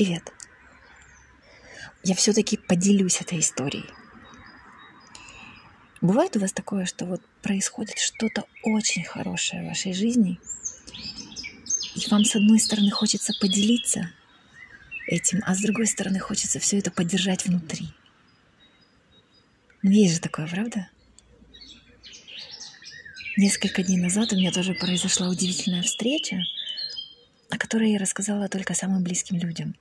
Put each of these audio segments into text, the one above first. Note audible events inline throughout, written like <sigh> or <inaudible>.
Привет! Я все-таки поделюсь этой историей. Бывает у вас такое, что вот происходит что-то очень хорошее в вашей жизни, и вам с одной стороны хочется поделиться этим, а с другой стороны хочется все это поддержать внутри. Ну, есть же такое, правда? Несколько дней назад у меня тоже произошла удивительная встреча, о которой я рассказала только самым близким людям.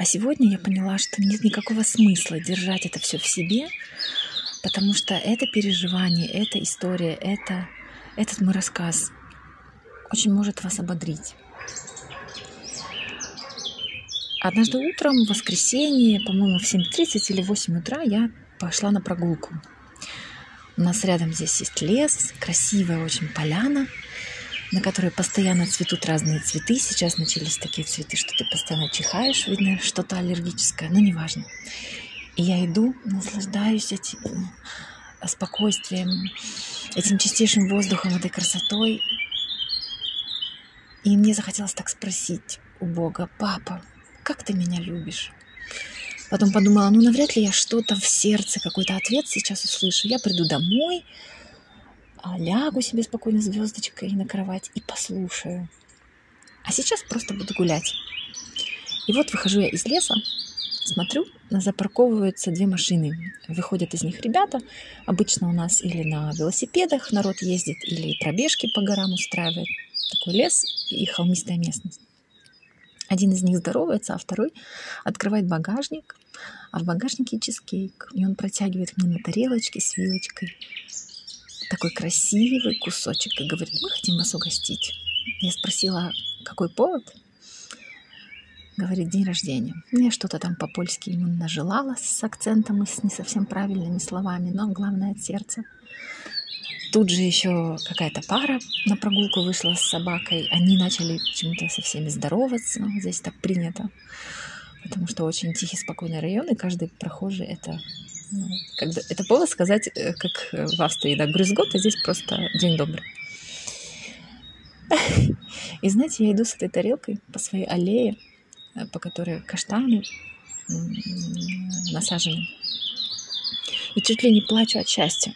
А сегодня я поняла, что нет никакого смысла держать это все в себе, потому что это переживание, эта история, это, этот мой рассказ очень может вас ободрить. Однажды утром, в воскресенье, по-моему, в 7.30 или 8 утра я пошла на прогулку. У нас рядом здесь есть лес, красивая очень поляна – на которой постоянно цветут разные цветы. Сейчас начались такие цветы, что ты постоянно чихаешь, видно что-то аллергическое, но неважно. И я иду, наслаждаюсь этим спокойствием, этим чистейшим воздухом, этой красотой. И мне захотелось так спросить у Бога, папа, как ты меня любишь? Потом подумала, ну навряд ли я что-то в сердце, какой-то ответ сейчас услышу. Я приду домой, лягу себе спокойно звездочкой на кровать и послушаю. А сейчас просто буду гулять. И вот выхожу я из леса, смотрю, запарковываются две машины. Выходят из них ребята. Обычно у нас или на велосипедах народ ездит, или пробежки по горам устраивает. Такой лес и холмистая местность. Один из них здоровается, а второй открывает багажник, а в багажнике чизкейк. И он протягивает мне на тарелочке с вилочкой такой красивый кусочек и говорит, мы хотим вас угостить. Я спросила, какой повод? Говорит, день рождения. Я что-то там по-польски ему нажелала с акцентом и с не совсем правильными словами, но главное от сердца. Тут же еще какая-то пара на прогулку вышла с собакой. Они начали почему-то со всеми здороваться. Здесь так принято. Потому что очень тихий, спокойный район, и каждый прохожий это когда, это повод сказать, э, как в Австрии, да, грызгот, а здесь просто день добрый. <laughs> И знаете, я иду с этой тарелкой по своей аллее, э, по которой каштаны насажены. И чуть ли не плачу от счастья.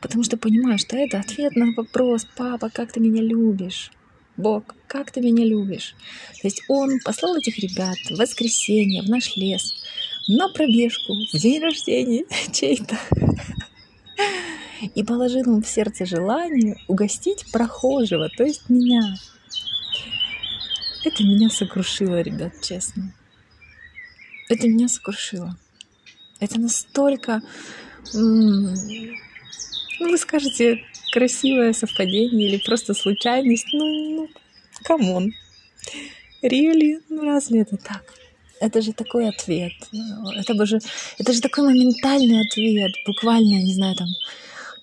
Потому что понимаю, что это ответ на вопрос, папа, как ты меня любишь? Бог, как ты меня любишь? То есть он послал этих ребят в воскресенье в наш лес, на пробежку в день рождения <laughs> чей-то. И положил ему в сердце желание угостить прохожего, то есть меня. Это меня сокрушило, ребят, честно. Это меня сокрушило. Это настолько... Ну, вы скажете, красивое совпадение или просто случайность. Ну, ну, come on. Really? Ну, разве это так? Это же такой ответ. Это же, это же такой моментальный ответ. Буквально, не знаю, там,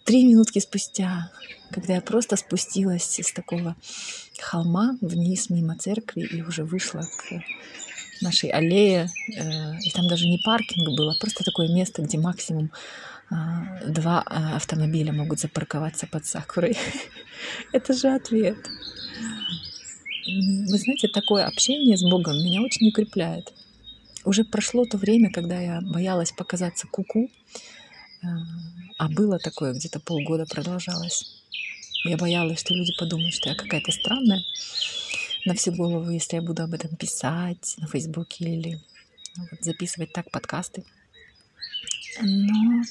три минутки спустя, когда я просто спустилась с такого холма вниз мимо церкви и уже вышла к нашей аллее. Э, и там даже не паркинг было, а просто такое место, где максимум а, два а, автомобиля могут запарковаться под сакурой. <laughs> Это же ответ. Вы знаете, такое общение с Богом меня очень укрепляет. Уже прошло то время, когда я боялась показаться куку, -ку, э, а было такое, где-то полгода продолжалось. Я боялась, что люди подумают, что я какая-то странная на всю голову, если я буду об этом писать на Фейсбуке или ну, вот, записывать так подкасты. Но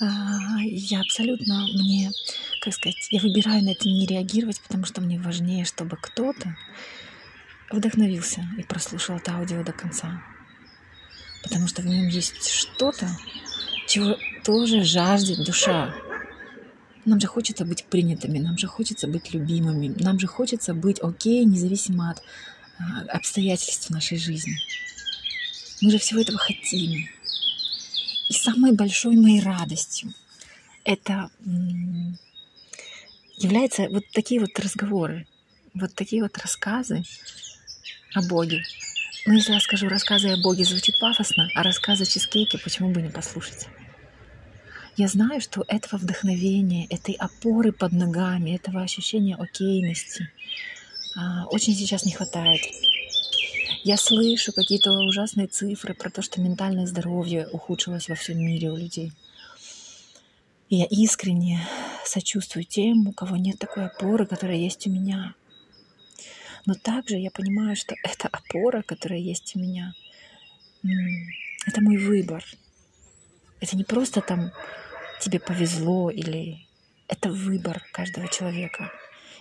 а, я абсолютно мне, как сказать, я выбираю на это не реагировать, потому что мне важнее, чтобы кто-то вдохновился и прослушал это аудио до конца потому что в нем есть что-то, чего тоже жаждет душа. Нам же хочется быть принятыми, нам же хочется быть любимыми, нам же хочется быть окей, независимо от а, обстоятельств нашей жизни. Мы же всего этого хотим. И самой большой моей радостью это являются вот такие вот разговоры, вот такие вот рассказы о Боге, но если я скажу рассказы о Боге, звучит пафосно, а рассказы о чизкейке почему бы не послушать? Я знаю, что этого вдохновения, этой опоры под ногами, этого ощущения окейности а, очень сейчас не хватает. Я слышу какие-то ужасные цифры про то, что ментальное здоровье ухудшилось во всем мире у людей. И я искренне сочувствую тем, у кого нет такой опоры, которая есть у меня. Но также я понимаю, что <laughs> эта опора, которая есть у меня, это мой выбор. Это не просто там тебе повезло или это выбор каждого человека.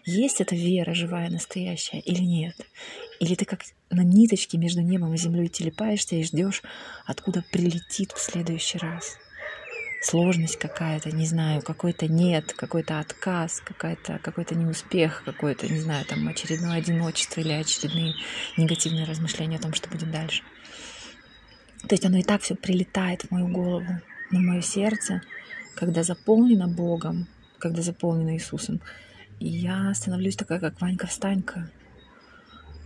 Есть эта вера живая, настоящая или нет? Или ты как на ниточке между небом и землей телепаешься и ждешь, откуда прилетит в следующий раз? Сложность какая-то, не знаю, какой-то нет, какой-то отказ, какой-то какой неуспех, какое-то, не знаю, там очередное одиночество или очередные негативные размышления о том, что будет дальше. То есть оно и так все прилетает в мою голову, на мое сердце, когда заполнено Богом, когда заполнено Иисусом. И я становлюсь такая, как Ванька-встанька.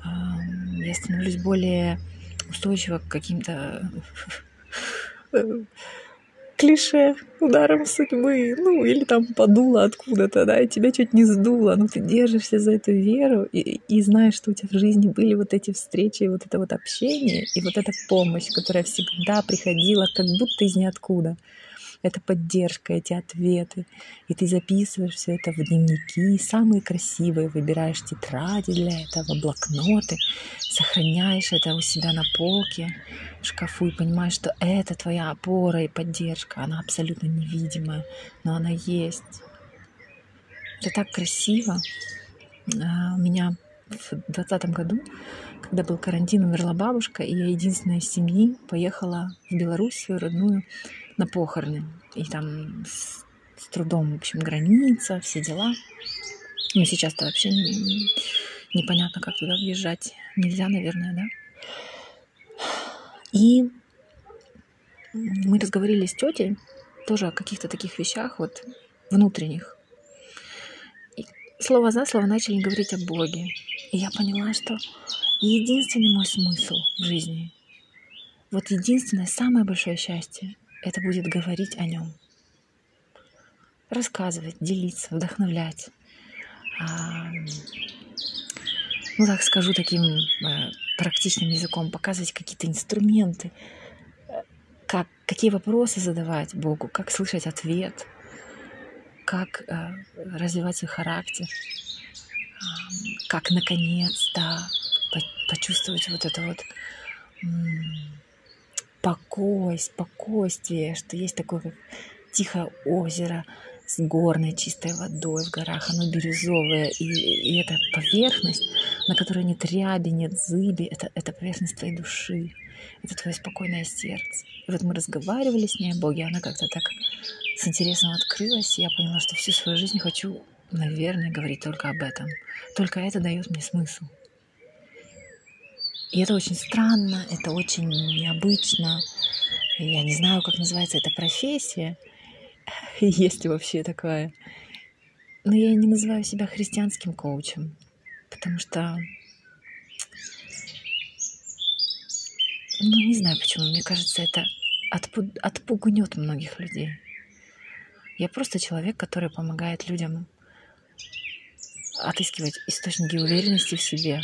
Я становлюсь более устойчива к каким-то <laughs> клише ударом судьбы, ну, или там подуло откуда-то, да, и тебя чуть не сдуло, но ты держишься за эту веру и, и знаешь, что у тебя в жизни были вот эти встречи, вот это вот общение и вот эта помощь, которая всегда приходила как будто из ниоткуда это поддержка, эти ответы. И ты записываешь все это в дневники, самые красивые, выбираешь тетради для этого, блокноты, сохраняешь это у себя на полке, в шкафу и понимаешь, что это твоя опора и поддержка. Она абсолютно невидимая, но она есть. Это так красиво. А, у меня в двадцатом году, когда был карантин, умерла бабушка, и я единственная из семьи поехала в Беларусь, свою родную, на похороны. И там с, с трудом, в общем, граница, все дела. Ну, сейчас-то вообще не, непонятно, как туда въезжать. Нельзя, наверное, да? И мы разговаривали с тетей тоже о каких-то таких вещах, вот внутренних. И слово за слово начали говорить о Боге. И я поняла, что единственный мой смысл в жизни, вот единственное, самое большое счастье, это будет говорить о нем. Рассказывать, делиться, вдохновлять. А, ну так скажу таким э, практичным языком, показывать какие-то инструменты, как, какие вопросы задавать Богу, как слышать ответ, как э, развивать свой характер, как наконец-то почувствовать вот это вот покой, спокойствие, что есть такое как тихое озеро с горной чистой водой в горах, оно бирюзовое, и, и эта поверхность, на которой нет ряби, нет зыби, это, это поверхность твоей души, это твое спокойное сердце. И вот мы разговаривали с ней о Боге, она как-то так с интересом открылась, и я поняла, что всю свою жизнь хочу, наверное, говорить только об этом. Только это дает мне смысл. Это очень странно, это очень необычно. Я не знаю, как называется эта профессия, <laughs> есть ли вообще такая. Но я не называю себя христианским коучем, потому что, ну, не знаю почему, мне кажется, это отпу- отпугнет многих людей. Я просто человек, который помогает людям отыскивать источники уверенности в себе,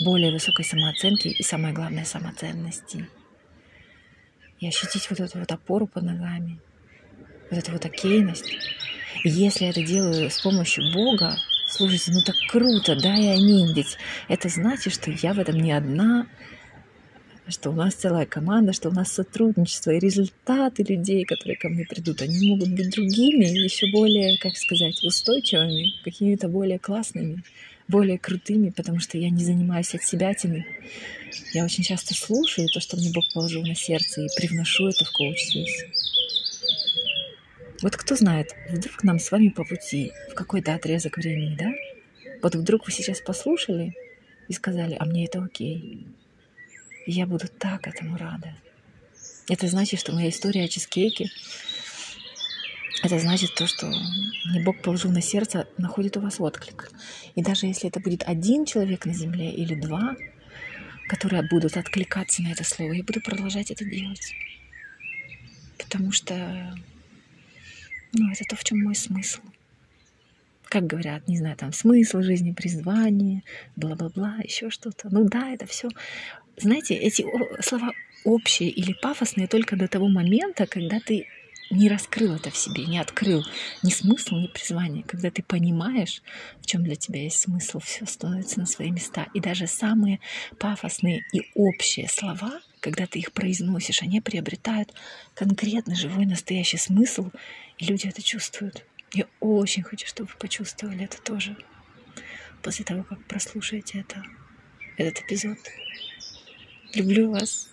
более высокой самооценки и, самое главное, самоценности. И ощутить вот эту вот опору под ногами, вот эту вот окейность. И если я это делаю с помощью Бога, слушайте, ну так круто, да, и аминь, ведь это значит, что я в этом не одна, что у нас целая команда, что у нас сотрудничество и результаты людей, которые ко мне придут, они могут быть другими, еще более, как сказать, устойчивыми, какими-то более классными более крутыми, потому что я не занимаюсь от себя теми. Я очень часто слушаю то, что мне Бог положил на сердце, и привношу это в коуч-сессию. Вот кто знает, вдруг нам с вами по пути в какой-то отрезок времени, да? Вот вдруг вы сейчас послушали и сказали, а мне это окей. И я буду так этому рада. Это значит, что моя история о чизкейке это значит то, что мне Бог положил на сердце, находит у вас отклик. И даже если это будет один человек на земле или два, которые будут откликаться на это слово, я буду продолжать это делать. Потому что ну, это то, в чем мой смысл. как говорят, не знаю, там смысл жизни, призвание, бла-бла-бла, еще что-то. Ну да, это все. Знаете, эти слова общие или пафосные только до того момента, когда ты не раскрыл это в себе, не открыл ни смысл, ни призвание. Когда ты понимаешь, в чем для тебя есть смысл, все становится на свои места. И даже самые пафосные и общие слова, когда ты их произносишь, они приобретают конкретный, живой, настоящий смысл, и люди это чувствуют. Я очень хочу, чтобы вы почувствовали это тоже после того, как прослушаете это, этот эпизод. Люблю вас.